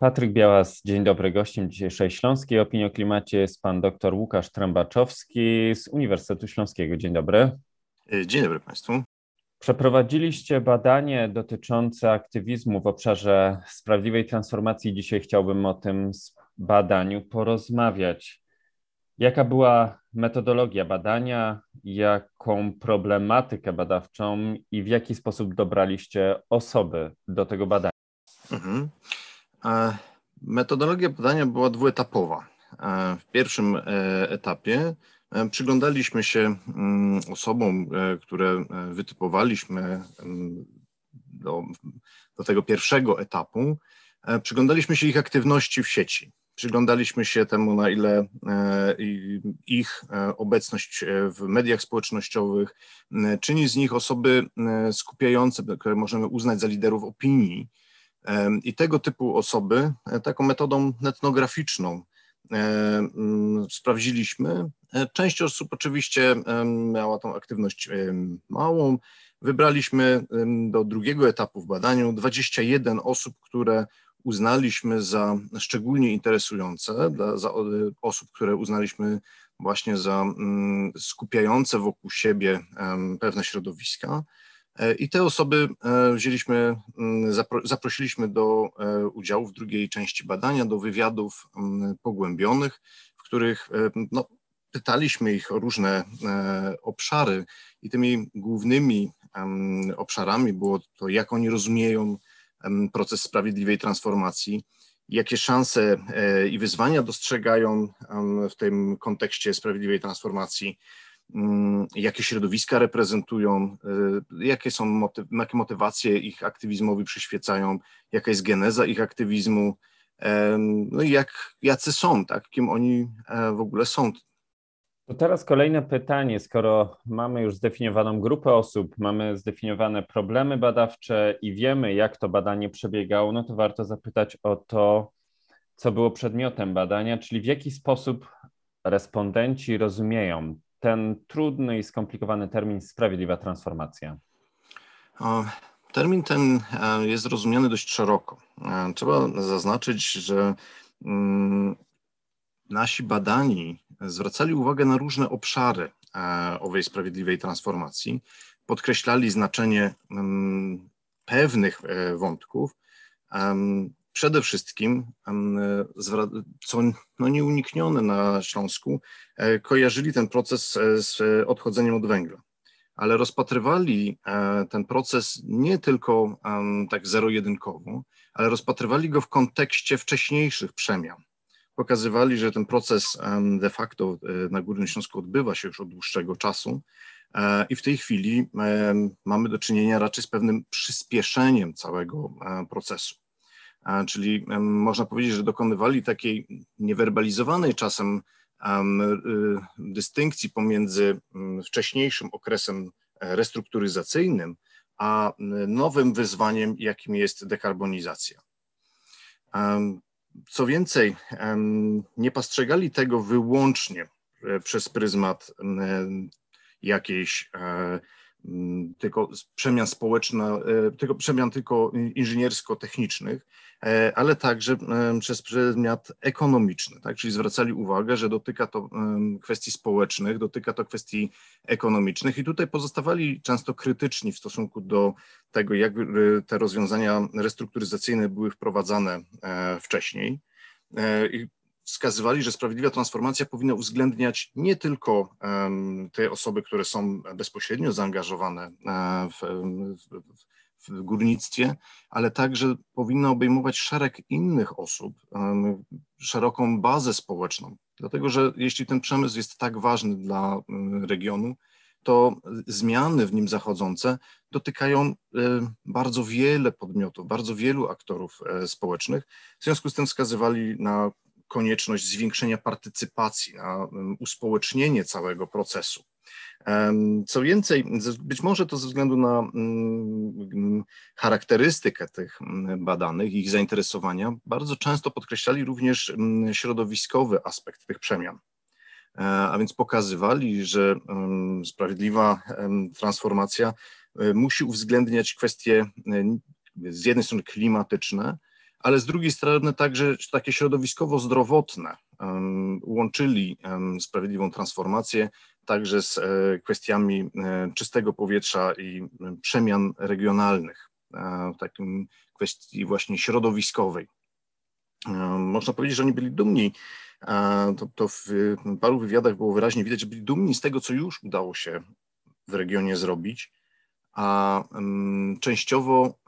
Patryk Białas, dzień dobry. Gościem dzisiejszej Śląskiej Opinii o Klimacie jest pan dr Łukasz Trębaczowski z Uniwersytetu Śląskiego. Dzień dobry. Dzień dobry Państwu. Przeprowadziliście badanie dotyczące aktywizmu w obszarze sprawiedliwej transformacji. Dzisiaj chciałbym o tym badaniu porozmawiać. Jaka była metodologia badania, jaką problematykę badawczą i w jaki sposób dobraliście osoby do tego badania? Mhm. E, metodologia badania była dwuetapowa. E, w pierwszym e, etapie przyglądaliśmy się mm, osobom, które wytypowaliśmy mm, do, do tego pierwszego etapu. Przyglądaliśmy się ich aktywności w sieci. Przyglądaliśmy się temu, na ile ich obecność w mediach społecznościowych czyni z nich osoby skupiające, które możemy uznać za liderów opinii, i tego typu osoby e, taką metodą etnograficzną e, sprawdziliśmy. E, część osób oczywiście miała tą aktywność małą. Wybraliśmy do drugiego etapu w badaniu 21 osób, które uznaliśmy za szczególnie interesujące, dla, za osób, które uznaliśmy właśnie za mm, skupiające wokół siebie pewne środowiska. E, I te osoby e, wzięliśmy, mm, zaprosiliśmy do e, udziału w drugiej części badania, do wywiadów mm, pogłębionych, w których no, pytaliśmy ich o różne obszary. I tymi głównymi obszarami było to, jak oni rozumieją proces sprawiedliwej transformacji, jakie szanse i wyzwania dostrzegają w tym kontekście sprawiedliwej transformacji, jakie środowiska reprezentują, y, jakie są motyw, jakie motywacje ich aktywizmowi przyświecają, jaka jest geneza ich aktywizmu, no i jak, jacy są, tak, kim oni e, w ogóle są. To teraz kolejne pytanie. Skoro mamy już zdefiniowaną grupę osób, mamy zdefiniowane problemy badawcze i wiemy, jak to badanie przebiegało, no to warto zapytać o to, co było przedmiotem badania, czyli w jaki sposób respondenci rozumieją ten trudny i skomplikowany termin sprawiedliwa transformacja? Termin ten e, jest rozumiany dość szeroko. E, trzeba zaznaczyć, że mm, nasi badani zwracali uwagę na różne obszary e, owej sprawiedliwej transformacji, podkreślali znaczenie mm, pewnych wątków, przede wszystkim, co no nieuniknione na Śląsku, e, kojarzyli ten proces e, z odchodzeniem od węgla, ale rozpatrywali e, ten proces nie tylko tak zero-jedynkowo, ale rozpatrywali go w kontekście wcześniejszych przemian. Pokazywali, że ten proces de facto na Górnym Śląsku odbywa się już od dłuższego czasu i w tej chwili mamy do czynienia raczej z pewnym przyspieszeniem całego procesu czyli można powiedzieć, że dokonywali takiej niewerbalizowanej czasem y, dystynkcji pomiędzy wcześniejszym okresem e, restrukturyzacyjnym, a nowym wyzwaniem, jakim jest dekarbonizacja. Co więcej, nie postrzegali tego wyłącznie e, przez pryzmat jakiejś e, Mm, tylko przemian społeczno, e, tylko przemian tylko inżyniersko-technicznych, ale także przez przedmiot ekonomiczny, tak? czyli zwracali uwagę, że dotyka to kwestii społecznych, dotyka to kwestii ekonomicznych i tutaj pozostawali często krytyczni w stosunku do tego, jak te rozwiązania restrukturyzacyjne były wprowadzane e, wcześniej. I wskazywali, że sprawiedliwa transformacja powinna uwzględniać nie tylko te osoby, które są bezpośrednio zaangażowane e, w, w, w górnictwie, ale także powinna obejmować szereg innych osób, szeroką bazę społeczną. Dlatego, że jeśli ten przemysł jest tak ważny dla regionu, to zmiany w nim zachodzące dotykają bardzo wiele podmiotów, bardzo wielu aktorów e, społecznych. W związku z tym wskazywali na konieczność zwiększenia partycypacji, na uspołecznienie całego procesu. Co więcej, być może to ze względu na mm, charakterystykę tych mm, badanych, ich zainteresowania, bardzo często podkreślali również mm, środowiskowy aspekt tych przemian. E, a więc pokazywali, że sprawiedliwa transformacja e, musi uwzględniać kwestie e, z jednej strony klimatyczne, ale z drugiej strony także takie środowiskowo-zdrowotne. Łączyli sprawiedliwą transformację także z kwestiami czystego powietrza i przemian regionalnych, w takim kwestii właśnie środowiskowej. Można powiedzieć, że oni byli dumni to, to w paru wywiadach było wyraźnie widać, że byli dumni z tego, co już udało się w regionie zrobić, a częściowo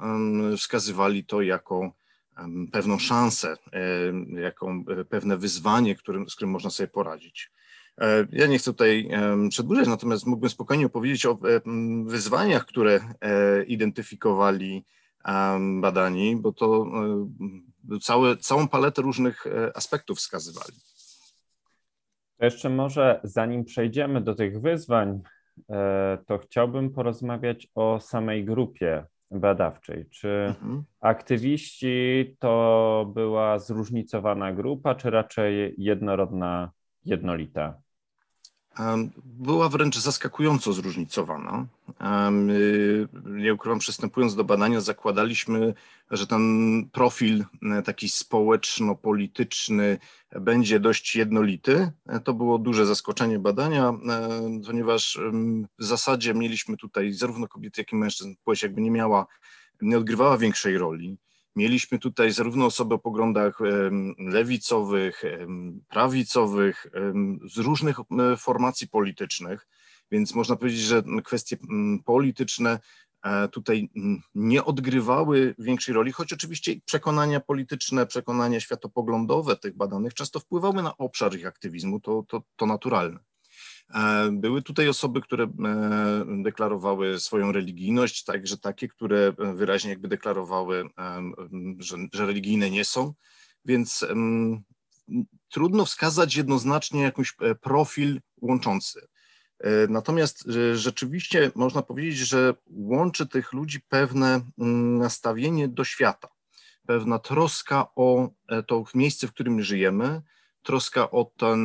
wskazywali to jako pewną szansę, jako e, pewne wyzwanie, którym, z którym można sobie poradzić. E, ja nie chcę tutaj przedłużać, natomiast mógłbym spokojnie opowiedzieć o wyzwaniach, które e, identyfikowali badani, bo to całe, całą paletę różnych aspektów wskazywali. Jeszcze może zanim przejdziemy do tych wyzwań, to chciałbym porozmawiać o samej grupie badawczej. Czy mhm. aktywiści to była zróżnicowana grupa, czy raczej jednorodna, jednolita? Była wręcz zaskakująco zróżnicowana. Y, nie ukrywam, przystępując do badania, zakładaliśmy, że ten profil e, taki społeczno-polityczny będzie dość jednolity. E, to było duże zaskoczenie badania, e, ponieważ w zasadzie mieliśmy tutaj zarówno kobiety, jak i mężczyzn. Płeć jakby nie miała, nie odgrywała większej roli. Mieliśmy tutaj zarówno osoby o poglądach lewicowych, prawicowych, z różnych formacji politycznych, więc można powiedzieć, że kwestie polityczne e, tutaj nie odgrywały większej roli, choć oczywiście przekonania polityczne, przekonania światopoglądowe tych badanych często wpływały na obszar ich aktywizmu, to, to, to naturalne. E, były tutaj osoby, które e, deklarowały swoją religijność, także takie, które wyraźnie jakby deklarowały, że, że religijne nie są, więc trudno wskazać jednoznacznie jakiś e, profil łączący. Natomiast rzeczywiście można powiedzieć, że łączy tych ludzi pewne mm, nastawienie do świata, pewna troska o to miejsce, w którym żyjemy, troska o tę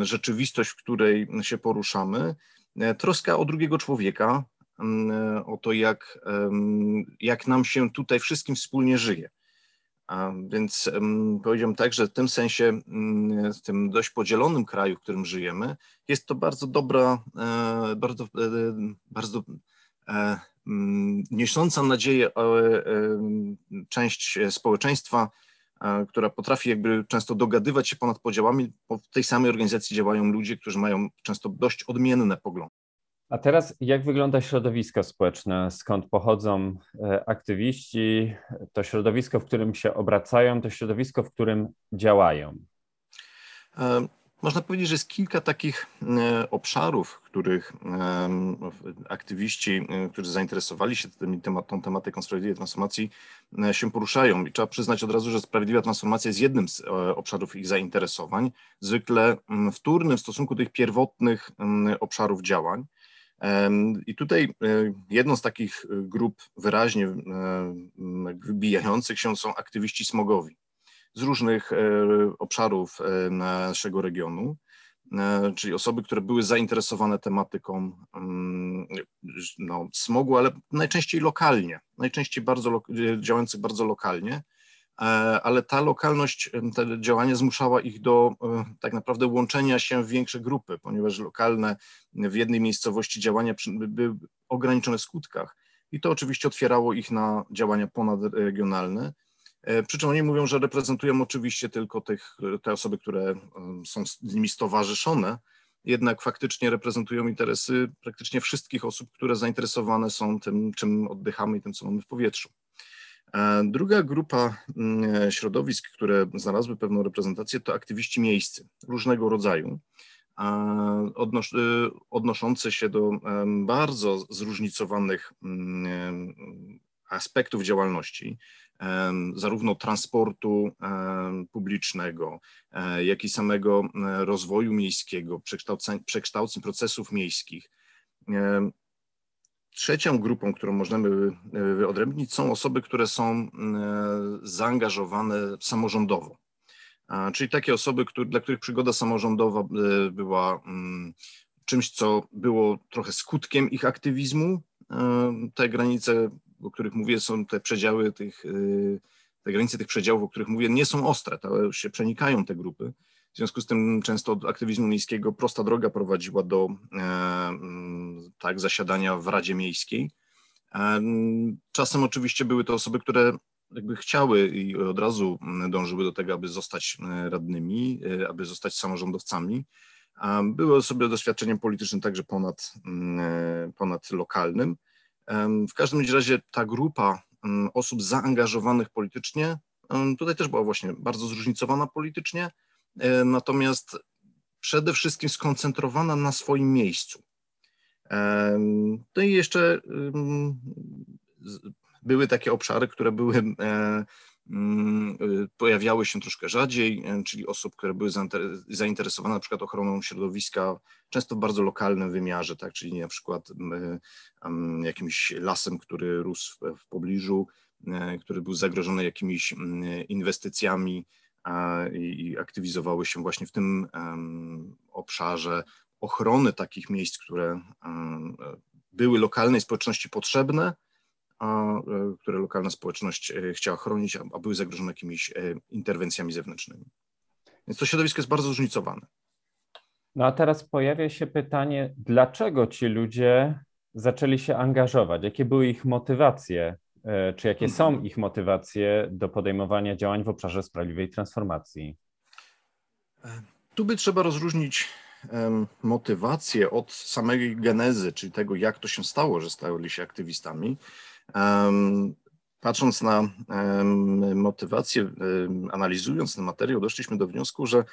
rzeczywistość, w której się poruszamy, e, troska o drugiego człowieka, e, o to, jak, jak nam się tutaj wszystkim wspólnie żyje. Więc powiedziałem tak, że w tym sensie, w tym dość podzielonym kraju, w którym żyjemy, jest to bardzo dobra, e, bardzo, bardzo niosąca nadzieję część społeczeństwa, która potrafi jakby często dogadywać się ponad podziałami, bo w tej samej organizacji działają ludzie, którzy mają często dość odmienne poglądy. A teraz jak wygląda środowisko społeczne? Skąd pochodzą e, aktywiści? To środowisko, w którym się obracają, to środowisko, w którym działają? Można powiedzieć, że jest kilka takich e, obszarów, w których aktywiści, e, którzy zainteresowali się tym, tą tematyką sprawiedliwej transformacji, e, się poruszają. I trzeba przyznać od razu, że sprawiedliwa transformacja jest jednym z obszarów ich zainteresowań, zwykle wtórnym w stosunku do tych pierwotnych obszarów działań. I tutaj jedną z takich grup wyraźnie wybijających się są aktywiści smogowi z różnych e, obszarów e, naszego regionu, e, czyli osoby, które były zainteresowane tematyką mm, no, smogu, ale najczęściej lokalnie, najczęściej bardzo działających bardzo lokalnie, ale ta lokalność, te działanie zmuszała ich do tak naprawdę łączenia się w większe grupy, ponieważ lokalne w jednej miejscowości działania były ograniczone w skutkach i to oczywiście otwierało ich na działania ponadregionalne. E, przy czym oni mówią, że reprezentują oczywiście tylko tych, te osoby, które są z nimi stowarzyszone, jednak faktycznie reprezentują interesy praktycznie wszystkich osób, które zainteresowane są tym, czym oddychamy i tym, co mamy w powietrzu. E, druga grupa mm, środowisk, które znalazły pewną reprezentację, to aktywiści miejscy różnego rodzaju, odnos odnoszące się do bardzo zróżnicowanych mm, aspektów działalności zarówno transportu publicznego, e, jak i samego e, rozwoju miejskiego, przekształceń, przekształceń procesów miejskich. Trzecią grupą, którą możemy e, wyodrębnić, są osoby, które są zaangażowane samorządowo. Czyli takie osoby, dla których przygoda samorządowa była czymś, co było trochę skutkiem ich aktywizmu. Te granice o których mówię, są te przedziały tych y, te granice tych przedziałów, o których mówię, nie są ostre, to się przenikają te grupy. W związku z tym często od aktywizmu miejskiego prosta droga prowadziła do tak, zasiadania w Radzie Miejskiej. Czasem oczywiście były to osoby, które jakby chciały i od razu dążyły do tego, aby zostać radnymi, aby zostać samorządowcami. Były osoby doświadczeniem politycznym także ponad, ponad lokalnym. W każdym razie ta grupa osób zaangażowanych politycznie tutaj też była właśnie bardzo zróżnicowana politycznie, natomiast przede wszystkim skoncentrowana na swoim miejscu. No i jeszcze były takie obszary, które były pojawiały się troszkę rzadziej, e, czyli osób, które były zainteresowane na przykład ochroną środowiska, często w bardzo lokalnym wymiarze, tak, czyli na przykład jakimś lasem, który rósł w pobliżu, który był zagrożony jakimiś inwestycjami i aktywizowały się właśnie w tym obszarze ochrony takich miejsc, które były lokalnej społeczności potrzebne, a, e, które lokalna społeczność e, chciała chronić, a były zagrożone jakimiś e, interwencjami zewnętrznymi. Więc to środowisko jest bardzo zróżnicowane. No a teraz pojawia się pytanie, dlaczego ci ludzie zaczęli się angażować? Jakie były ich motywacje, czy jakie są mhm. ich motywacje do podejmowania działań w obszarze sprawiedliwej transformacji? Tu by trzeba rozróżnić motywację od samej genezy, czyli tego, jak to się stało, że stali się aktywistami, Patrząc na motywację, analizując ten materiał, doszliśmy do wniosku, że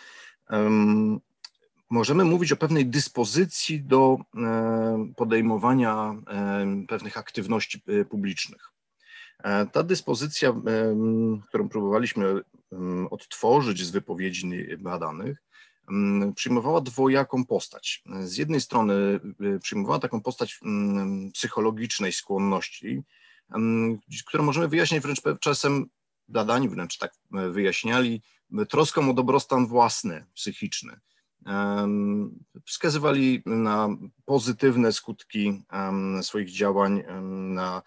możemy mówić o pewnej dyspozycji do podejmowania pewnych aktywności e, publicznych. E, ta dyspozycja, którą próbowaliśmy odtworzyć z wypowiedzi badanych, przyjmowała dwojaką postać. Z jednej strony e, przyjmowała taką postać psychologicznej skłonności, które możemy wyjaśniać wręcz czasem badani wręcz tak e, wyjaśniali, troską o dobrostan własny, psychiczny. Wskazywali na pozytywne skutki swoich działań, na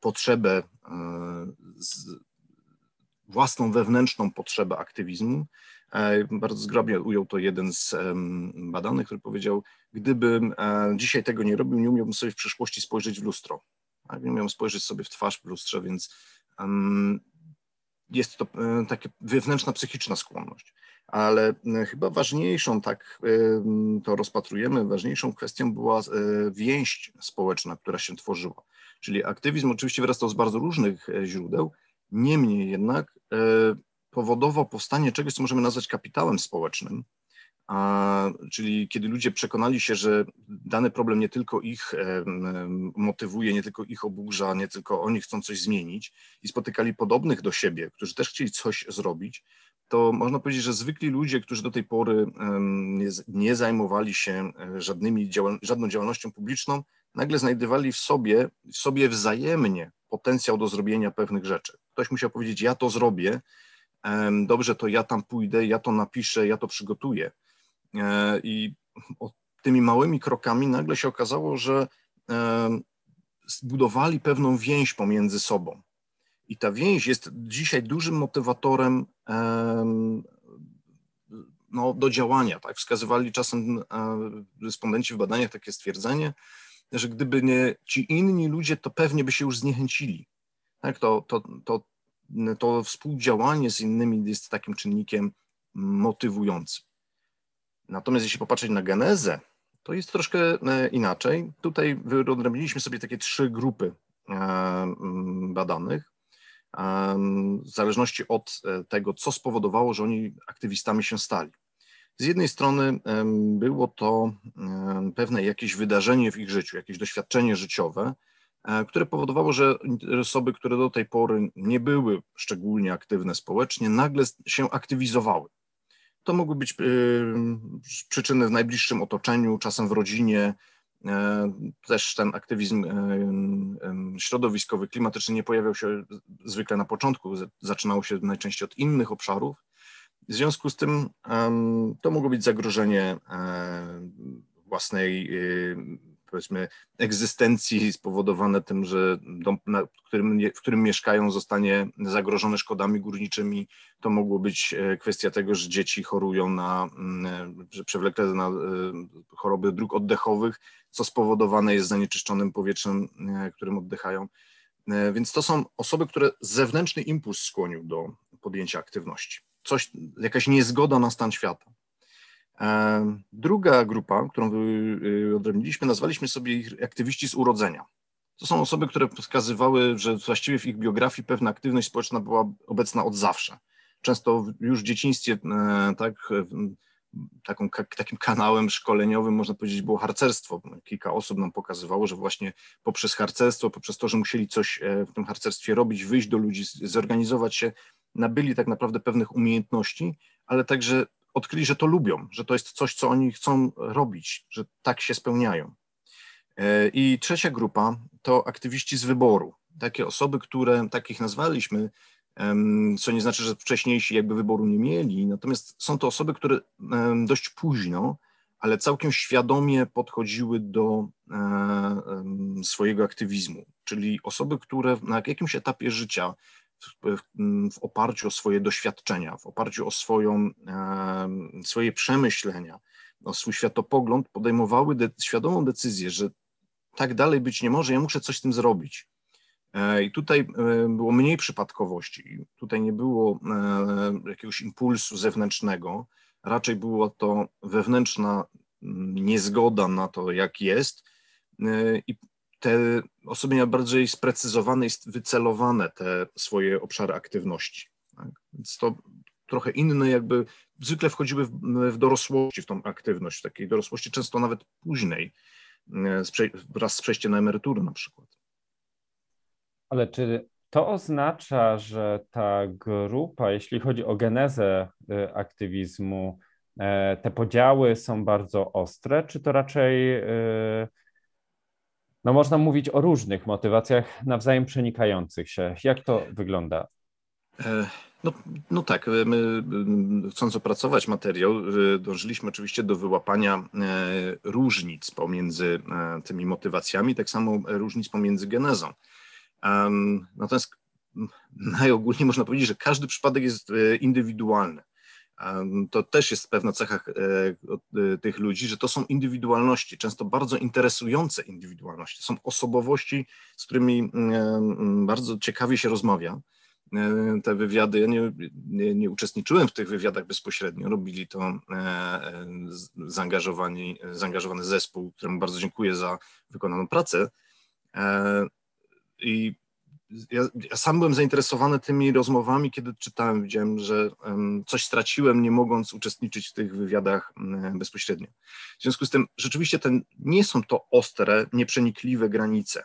potrzebę, e, własną wewnętrzną potrzebę aktywizmu. E, bardzo zgrabnie ujął to jeden z badanych, który powiedział, gdybym dzisiaj tego nie robił, nie umiałbym sobie w przyszłości spojrzeć w lustro tak? nie umiem spojrzeć sobie w twarz w lustrze, więc um, jest to um, taka wewnętrzna psychiczna skłonność. Ale um, chyba ważniejszą, tak to rozpatrujemy, ważniejszą kwestią była e, więź społeczna, która się tworzyła. Czyli aktywizm oczywiście wyrastał z bardzo różnych e, źródeł, niemniej jednak powodował powstanie czegoś, co możemy nazwać kapitałem społecznym, a, czyli kiedy ludzie przekonali się, że dany problem nie tylko ich motywuje, nie tylko ich oburza, nie tylko oni chcą coś zmienić i spotykali podobnych do siebie, którzy też chcieli coś zrobić, to można powiedzieć, że zwykli ludzie, którzy do tej pory nie, nie zajmowali się e, żadnymi działal żadną działalnością publiczną, nagle znajdowali w sobie, w sobie wzajemnie potencjał do zrobienia pewnych rzeczy. Ktoś musiał powiedzieć, ja to zrobię, dobrze, to ja tam pójdę, ja to napiszę, ja to przygotuję. E, I tymi małymi krokami nagle się okazało, że e, zbudowali pewną więź pomiędzy sobą. I ta więź jest dzisiaj dużym motywatorem no, do działania. Tak? Wskazywali czasem e, respondenci w badaniach takie stwierdzenie, że gdyby nie ci inni ludzie, to pewnie by się już zniechęcili. Tak? To, to, to, to współdziałanie z innymi jest takim czynnikiem motywującym. Natomiast jeśli popatrzeć na genezę, to jest troszkę e, inaczej. Tutaj wyodrębniliśmy sobie takie trzy grupy e, badanych, w zależności od e, tego, co spowodowało, że oni aktywistami się stali. Z jednej strony było to pewne jakieś wydarzenie w ich życiu, jakieś doświadczenie życiowe, które powodowało, że osoby, które do tej pory nie były szczególnie aktywne społecznie, nagle się aktywizowały. To mogły być y, przyczyny w najbliższym otoczeniu, czasem w rodzinie. E, też ten aktywizm e, e, środowiskowy, klimatyczny nie pojawiał się zwykle na początku, zaczynało się najczęściej od innych obszarów. W związku z tym to mogło być zagrożenie własnej, powiedzmy egzystencji spowodowane tym, że dom, w, którym, w którym mieszkają zostanie zagrożone szkodami górniczymi. To mogło być kwestia tego, że dzieci chorują na, mm, że przewlekle na choroby dróg oddechowych, co spowodowane jest zanieczyszczonym powietrzem, którym oddychają. Więc to są osoby, które zewnętrzny impuls skłonił do podjęcia aktywności. Coś, jakaś niezgoda na stan świata. Druga grupa, którą y, odrębniliśmy, nazwaliśmy sobie ich aktywiści z urodzenia. To są osoby, które wskazywały, że właściwie w ich biografii pewna aktywność społeczna była obecna od zawsze. Często już w dzieciństwie e, tak, taką, takim kanałem szkoleniowym, można powiedzieć, było harcerstwo. Kilka osób nam pokazywało, że właśnie poprzez harcerstwo, poprzez to, że musieli coś e, w tym harcerstwie robić, wyjść do ludzi, zorganizować się, nabyli tak naprawdę pewnych umiejętności, ale także odkryli, że to lubią, że to jest coś, co oni chcą robić, że tak się spełniają. E, I trzecia grupa to aktywiści z wyboru. Takie osoby, które takich nazwaliśmy, co nie znaczy, że wcześniejsi jakby wyboru nie mieli, natomiast są to osoby, które dość późno, ale całkiem świadomie podchodziły do e, swojego aktywizmu, czyli osoby, które na jakimś etapie życia w, w, oparciu o swoje doświadczenia, w oparciu o swoją, swoje przemyślenia, o swój światopogląd, podejmowały de, świadomą decyzję, że tak dalej być nie może, ja muszę coś z tym zrobić. E, I tutaj e, było mniej przypadkowości, tutaj nie było e, jakiegoś impulsu zewnętrznego, raczej była to wewnętrzna niezgoda na to, jak jest, i te osoby miały bardziej sprecyzowane i wycelowane te swoje obszary aktywności. Tak? Więc to trochę inne jakby, zwykle wchodziły w, w dorosłości, w tą aktywność, w takiej dorosłości często nawet późnej, wraz z przejściem na emeryturę na przykład. Ale czy to oznacza, że ta grupa, jeśli chodzi o genezę y, aktywizmu, e, te podziały są bardzo ostre, czy to raczej no można mówić o różnych motywacjach nawzajem przenikających się. Jak to wygląda? E, no, no tak, my chcąc opracować materiał, dążyliśmy oczywiście do wyłapania e, różnic pomiędzy e, tymi motywacjami, tak samo różnic pomiędzy genezą. Natomiast najogólniej można powiedzieć, że każdy przypadek jest indywidualny to też jest pewna cecha e, e, tych ludzi, że to są indywidualności, często bardzo interesujące indywidualności. Są osobowości, z którymi bardzo ciekawie się rozmawia. E, te wywiady, ja nie, nie, nie uczestniczyłem w tych wywiadach bezpośrednio, robili to zaangażowani, zaangażowany zespół, któremu bardzo dziękuję za wykonaną pracę. I ja, ja, sam byłem zainteresowany tymi rozmowami, kiedy czytałem, widziałem, że coś straciłem, nie mogąc uczestniczyć w tych wywiadach bezpośrednio. W związku z tym rzeczywiście ten, nie są to ostre, nieprzenikliwe granice.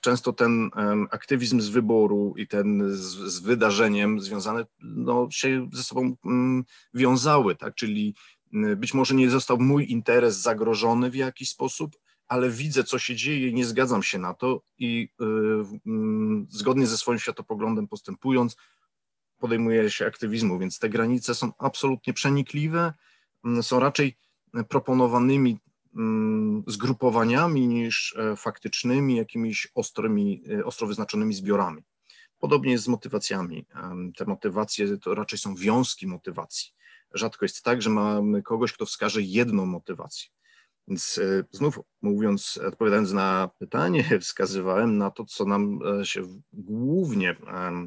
Często ten aktywizm z wyboru i ten z, z wydarzeniem związane no, się ze sobą wiązały, tak? czyli być może nie został mój interes zagrożony w jakiś sposób, ale widzę, co się dzieje i nie zgadzam się na to i y, mm, zgodnie ze swoim światopoglądem postępując, podejmuję się aktywizmu, więc te granice są absolutnie przenikliwe, mm, są raczej proponowanymi mm, zgrupowaniami niż e, faktycznymi, jakimiś ostrymi, e, ostro wyznaczonymi zbiorami. Podobnie jest z motywacjami. Te motywacje to raczej są wiązki motywacji. Rzadko jest tak, że mamy kogoś, kto wskaże jedną motywację. Więc e, znów mówiąc, odpowiadając na pytanie, wskazywałem na to, co nam e, się głównie e,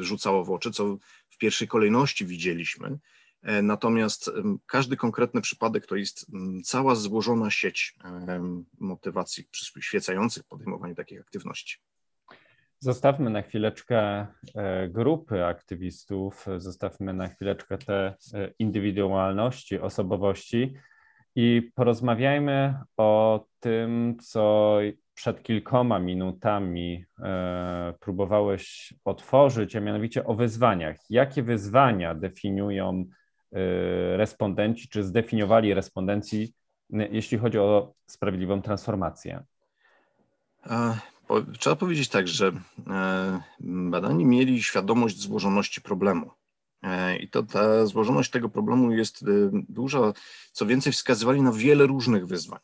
rzucało w oczy, co w pierwszej kolejności widzieliśmy. Natomiast każdy konkretny przypadek to jest cała złożona sieć motywacji przyświecających podejmowaniu takich aktywności. Zostawmy na chwileczkę grupy aktywistów, zostawmy na chwileczkę te indywidualności, osobowości i porozmawiajmy o tym, co przed kilkoma minutami e, próbowałeś otworzyć, a mianowicie o wyzwaniach. Jakie wyzwania definiują e, respondenci, czy zdefiniowali respondenci, jeśli chodzi o sprawiedliwą transformację? Trzeba powiedzieć tak, że e, badani mieli świadomość złożoności problemu. E, I to ta złożoność tego problemu jest e, duża. Co więcej, wskazywali na wiele różnych wyzwań.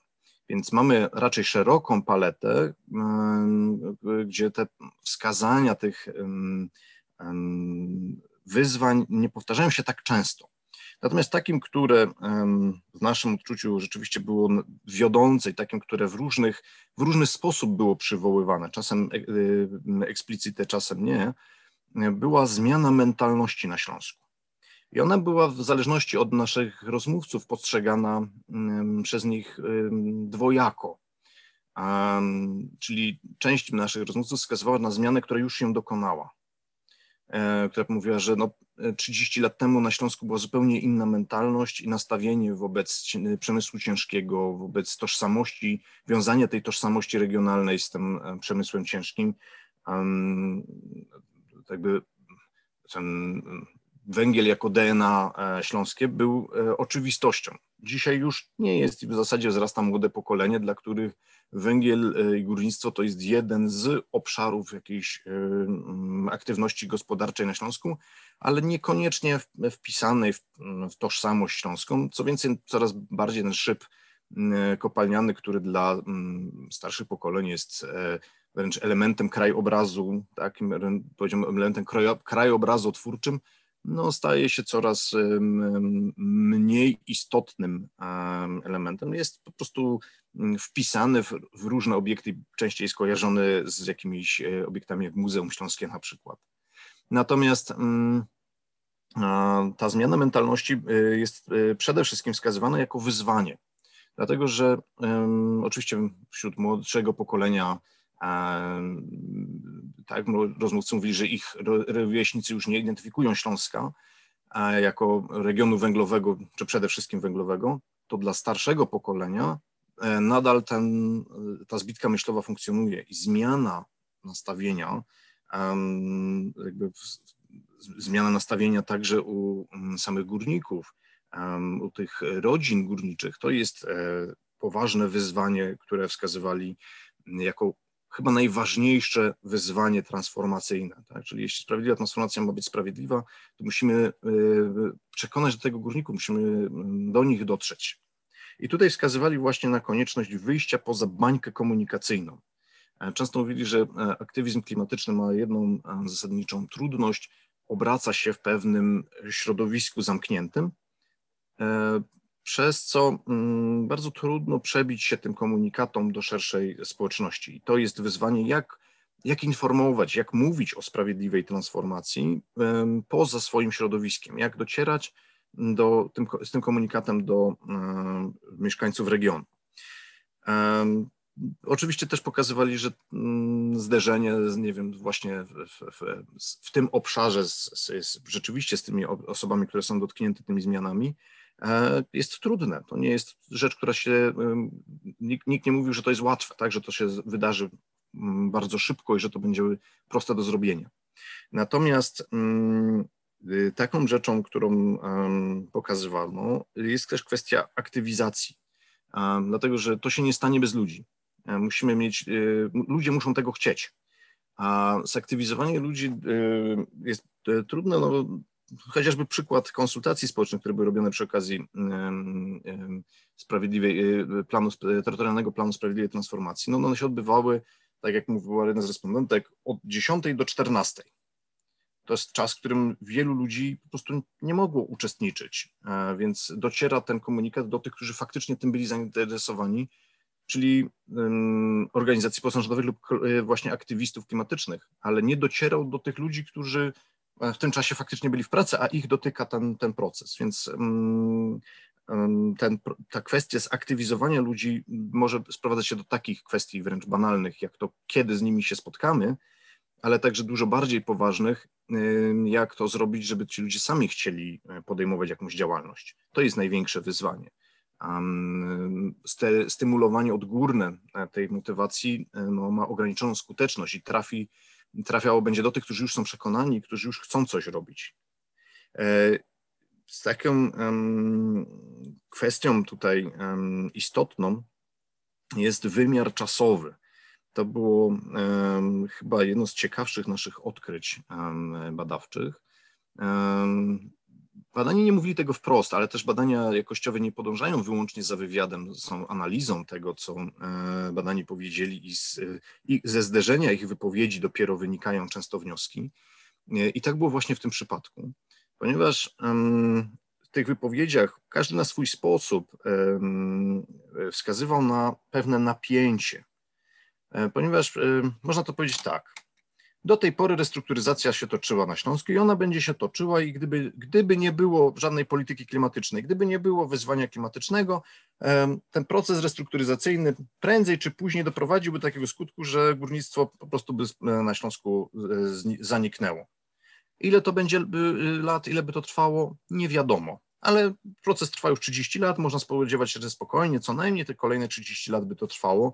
Więc mamy raczej szeroką paletę, gdzie te wskazania tych wyzwań nie powtarzają się tak często. Natomiast takim, które w naszym odczuciu rzeczywiście było wiodące i takim, które w, różnych, w różny sposób było przywoływane, czasem e, eksplicite, czasem nie, była zmiana mentalności na Śląsku. I ona była w zależności od naszych rozmówców postrzegana przez nich dwojako. Czyli część naszych rozmówców wskazywała na zmianę, która już się dokonała. E, która mówiła, że no 30 lat temu na Śląsku była zupełnie inna mentalność i nastawienie wobec przemysłu ciężkiego, wobec tożsamości, wiązania tej tożsamości regionalnej z tym e, przemysłem ciężkim. Jakby ten węgiel jako DNA e, śląskie był oczywistością. Dzisiaj już nie jest i w zasadzie wzrasta młode pokolenie, dla których węgiel e, i górnictwo to jest jeden z obszarów jakiejś e, aktywności gospodarczej na Śląsku, ale niekoniecznie wpisanej w, tożsamość śląską. Co więcej, coraz bardziej ten szyb kopalniany, który dla starszych pokoleń jest e, wręcz elementem krajobrazu, takim powiedziałbym elementem krajobrazu twórczym, no, staje się coraz mniej istotnym elementem. Jest po prostu mm, wpisany w, w różne obiekty, częściej skojarzony z jakimiś e, obiektami jak Muzeum Śląskie na przykład. Natomiast mm, ta zmiana mentalności e, jest e, przede wszystkim wskazywana jako wyzwanie, dlatego że oczywiście wśród młodszego pokolenia tak, rozmówcy mówili, że ich rówieśnicy już nie identyfikują Śląska jako regionu węglowego, czy przede wszystkim węglowego, to dla starszego pokolenia e, nadal ten, ta zbitka myślowa funkcjonuje i zmiana nastawienia, jakby zmiana nastawienia także u mm, samych górników, u tych rodzin górniczych, to jest e, poważne wyzwanie, które wskazywali jako chyba najważniejsze wyzwanie transformacyjne. Tak? Czyli jeśli sprawiedliwa transformacja ma być sprawiedliwa, to musimy y, przekonać do tego górników, musimy mm, do nich dotrzeć. I tutaj wskazywali właśnie na konieczność wyjścia poza bańkę komunikacyjną. E, często mówili, że e, aktywizm klimatyczny ma jedną e, zasadniczą trudność, obraca się w pewnym środowisku zamkniętym, przez co mm, bardzo trudno przebić się tym komunikatom do szerszej społeczności. I to jest wyzwanie, jak, jak informować, jak mówić o sprawiedliwej transformacji poza swoim środowiskiem, jak docierać do, tym, z tym komunikatem do mieszkańców regionu. Oczywiście też pokazywali, że mm, zderzenie, nie wiem, właśnie w, w, w tym obszarze z, z, rzeczywiście z tymi osobami, które są dotknięte tymi zmianami, jest trudne. To nie jest rzecz, która się, nikt, nikt nie mówił, że to jest łatwe, tak, że to się wydarzy mm, bardzo szybko i że to będzie proste do zrobienia. Natomiast mm, y, taką rzeczą, którą pokazywano, jest też kwestia aktywizacji, dlatego że to się nie stanie bez ludzi. E, musimy mieć, y, ludzie muszą tego chcieć. A zaktywizowanie ludzi y, jest trudne, no, chociażby przykład konsultacji społecznych, które były robione przy okazji sprawiedliwej, y, planu, terytorialnego planu sprawiedliwej transformacji, no one się odbywały, tak jak mówiła jeden z respondentek, od 10 do 14. To jest czas, w którym wielu ludzi po prostu nie mogło uczestniczyć, e, więc dociera ten komunikat do tych, którzy faktycznie tym byli zainteresowani, czyli organizacji pozarządowych lub e, właśnie aktywistów klimatycznych, ale nie docierał do tych ludzi, którzy w tym czasie faktycznie byli w pracy, a ich dotyka ten, ten proces. Więc mm, ten, ta kwestia zaktywizowania ludzi może sprowadzać się do takich kwestii wręcz banalnych, jak to, kiedy z nimi się spotkamy, ale także dużo bardziej poważnych, jak to zrobić, żeby ci ludzie sami chcieli e, podejmować jakąś działalność. To jest największe wyzwanie. Stymulowanie odgórne e, tej motywacji no, ma ograniczoną skuteczność i trafi trafiało będzie do tych, którzy już są przekonani, którzy już chcą coś robić. E, z taką kwestią tutaj istotną jest wymiar czasowy. To było chyba jedno z ciekawszych naszych odkryć badawczych. Badani nie mówili tego wprost, ale też badania jakościowe nie podążają wyłącznie za wywiadem, są analizą tego, co badani powiedzieli i, z, i ze zderzenia ich wypowiedzi dopiero wynikają często wnioski. I tak było właśnie w tym przypadku, ponieważ w tych wypowiedziach każdy na swój sposób wskazywał na pewne napięcie, e, ponieważ można to powiedzieć tak. Do tej pory restrukturyzacja się toczyła na Śląsku i ona będzie się toczyła i gdyby, gdyby nie było żadnej polityki klimatycznej, gdyby nie było wyzwania klimatycznego, ten proces restrukturyzacyjny prędzej czy później doprowadziłby do takiego skutku, że górnictwo po prostu by na Śląsku e, zaniknęło. Ile to będzie lat, ile by to trwało, nie wiadomo. Ale proces trwa już 30 lat, można spodziewać się, że spokojnie, co najmniej te kolejne 30 lat by to trwało.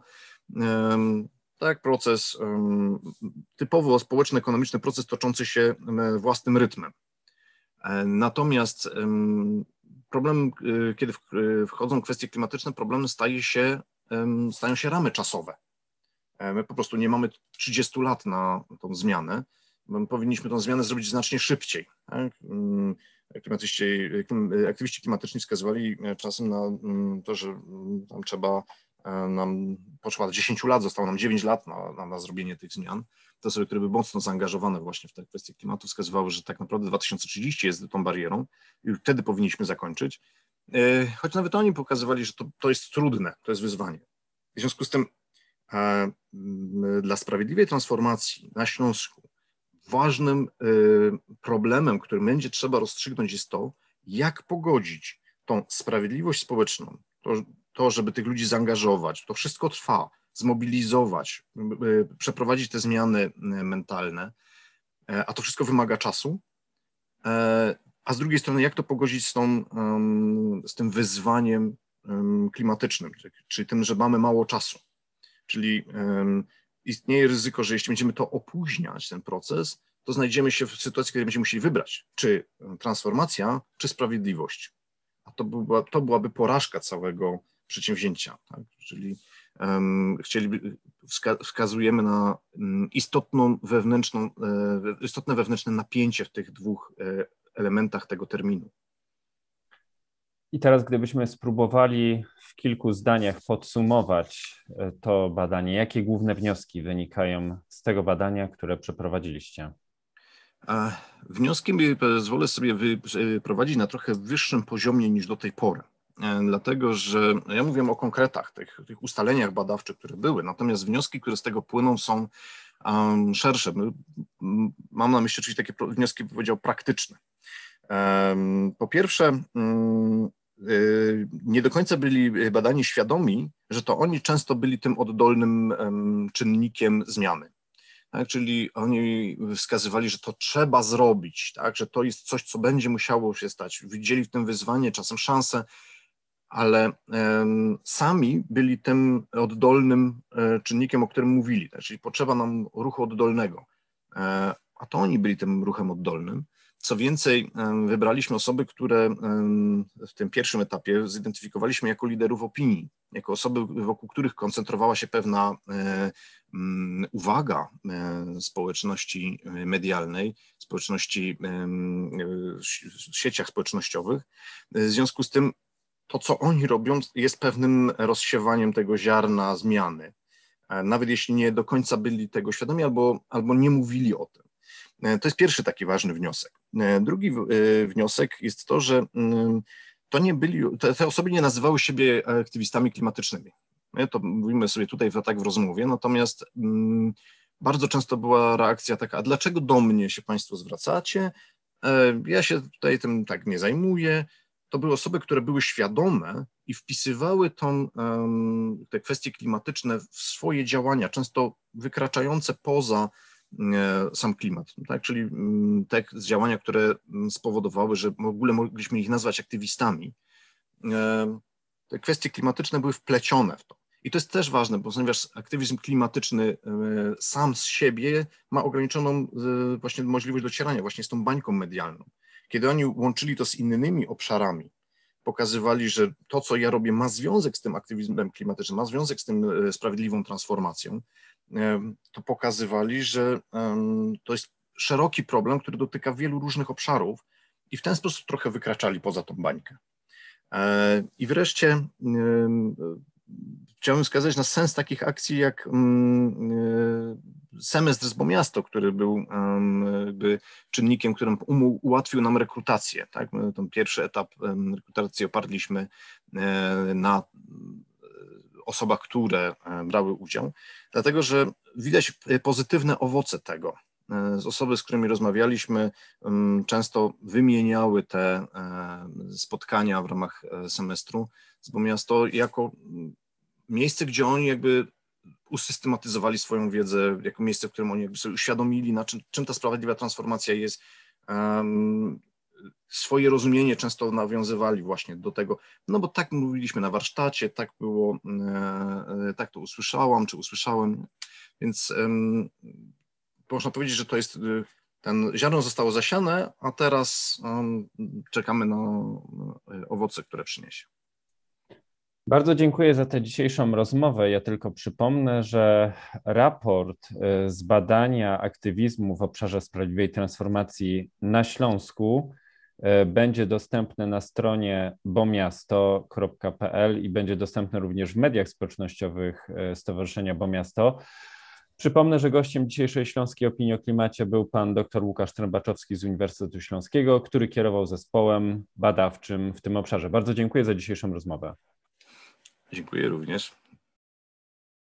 Tak, proces typowo społeczno-ekonomiczny, proces toczący się własnym rytmem. E, natomiast problem, e, kiedy wchodzą kwestie klimatyczne, problemem staje się, stają się ramy czasowe. E, my po prostu nie mamy 30 lat na tą zmianę powinniśmy tę zmianę zrobić znacznie szybciej. Tak? Klimatyści, aktywiści klimatyczni wskazywali e, czasem na to, że tam trzeba e, nam, potrzeba 10 lat, zostało nam 9 lat na, na, na zrobienie tych zmian. Te osoby, które były mocno zaangażowane właśnie w te kwestie klimatu, wskazywały, że tak naprawdę 2030 jest tą barierą i wtedy powinniśmy zakończyć. E, choć nawet oni pokazywali, że to, to jest trudne, to jest wyzwanie. W związku z tym dla sprawiedliwej transformacji na Śląsku ważnym problemem, który będzie trzeba rozstrzygnąć, jest to, jak pogodzić tą sprawiedliwość społeczną, to, to żeby tych ludzi zaangażować, to wszystko trwa, zmobilizować, przeprowadzić te zmiany mentalne, e, a to wszystko wymaga czasu. E, a z drugiej strony, jak to pogodzić z, tą, z tym wyzwaniem klimatycznym, czyli tym, że mamy mało czasu. Czyli istnieje ryzyko, że jeśli będziemy to opóźniać, ten proces, to znajdziemy się w sytuacji, kiedy będziemy musieli wybrać, czy transformacja, czy sprawiedliwość. A to, była, to byłaby porażka całego przedsięwzięcia. Tak? Czyli um, chcieliby, wska, wskazujemy na um, istotną wewnętrzną, e, istotne wewnętrzne napięcie w tych dwóch e, elementach tego terminu. I teraz, gdybyśmy spróbowali w kilku zdaniach podsumować e, to badanie, jakie główne wnioski wynikają z tego badania, które przeprowadziliście? Wnioski pozwolę sobie wyprowadzić na trochę wyższym poziomie niż do tej pory. E, dlatego, że ja mówię o konkretach, tych, tych ustaleniach badawczych, które były, natomiast wnioski, które z tego płyną, są um, szersze. Mam na myśli oczywiście takie wnioski, powiedział, praktyczne. Um, po pierwsze, um, Y, nie do końca byli badani świadomi, że to oni często byli tym oddolnym czynnikiem zmiany. Tak? Czyli oni wskazywali, że to trzeba zrobić, tak? że to jest coś, co będzie musiało się stać. Widzieli w tym wyzwanie, czasem szansę, ale sami byli tym oddolnym e, czynnikiem, o którym mówili. Czyli potrzeba nam ruchu oddolnego. E, a to oni byli tym ruchem oddolnym. Co więcej, wybraliśmy osoby, które w tym pierwszym etapie zidentyfikowaliśmy jako liderów opinii, jako osoby, wokół których koncentrowała się pewna e, uwaga społeczności medialnej, społeczności w sieciach społecznościowych. W związku z tym to, co oni robią, jest pewnym rozsiewaniem tego ziarna zmiany. E, nawet jeśli nie do końca byli tego świadomi albo, albo nie mówili o tym. To jest pierwszy taki ważny wniosek. E, drugi e, wniosek jest to, że mm, to nie byli, te, te osoby nie nazywały siebie aktywistami klimatycznymi. My to mówimy sobie tutaj tak w rozmowie, natomiast mm, bardzo często była reakcja taka, a dlaczego do mnie się Państwo zwracacie? E, ja się tutaj tym tak nie zajmuję. To były osoby, które były świadome i wpisywały tą, te kwestie klimatyczne w swoje działania, często wykraczające poza E, sam klimat, tak? czyli mm, te działania, które mm, spowodowały, że w ogóle mogliśmy ich nazwać aktywistami. E, te kwestie klimatyczne były wplecione w to. I to jest też ważne, ponieważ aktywizm klimatyczny e, sam z siebie ma ograniczoną właśnie możliwość docierania właśnie z tą bańką medialną. Kiedy oni łączyli to z innymi obszarami, pokazywali, że to, co ja robię, ma związek z tym aktywizmem klimatycznym, ma związek z tym sprawiedliwą transformacją, to pokazywali, że to jest szeroki problem, który dotyka wielu różnych obszarów i w ten sposób trochę wykraczali poza tą bańkę. I wreszcie chciałbym wskazać na sens takich akcji jak semestr z Bomiasto, który był jakby czynnikiem, którym ułatwił nam rekrutację. Tak? Ten pierwszy etap rekrutacji oparliśmy e, na osobach, które e, brały udział, dlatego że widać pozytywne owoce tego. E, z osoby, z którymi rozmawialiśmy, często wymieniały te spotkania w ramach semestru z Miasto jako miejsce, gdzie oni jakby usystematyzowali swoją wiedzę, jako miejsce, w którym oni jakby sobie uświadomili, na czym, czym ta sprawiedliwa transformacja jest. Um, swoje rozumienie często nawiązywali właśnie do tego, no bo tak mówiliśmy na warsztacie, tak było, e, tak to usłyszałam, czy usłyszałem, więc um, można powiedzieć, że to jest, y, ten ziarno zostało zasiane, a teraz um, czekamy na owoce, które przyniesie. Bardzo dziękuję za tę dzisiejszą rozmowę. Ja tylko przypomnę, że raport y, z badania aktywizmu w obszarze sprawiedliwej transformacji na Śląsku y, będzie dostępny na stronie bomiasto.pl i będzie dostępny również w mediach społecznościowych y, Stowarzyszenia Bomiasto. Przypomnę, że gościem dzisiejszej Śląskiej Opinii o Klimacie był pan dr Łukasz Trębaczowski z Uniwersytetu Śląskiego, który kierował zespołem badawczym w tym obszarze. Bardzo dziękuję za dzisiejszą rozmowę. Dziękuję również.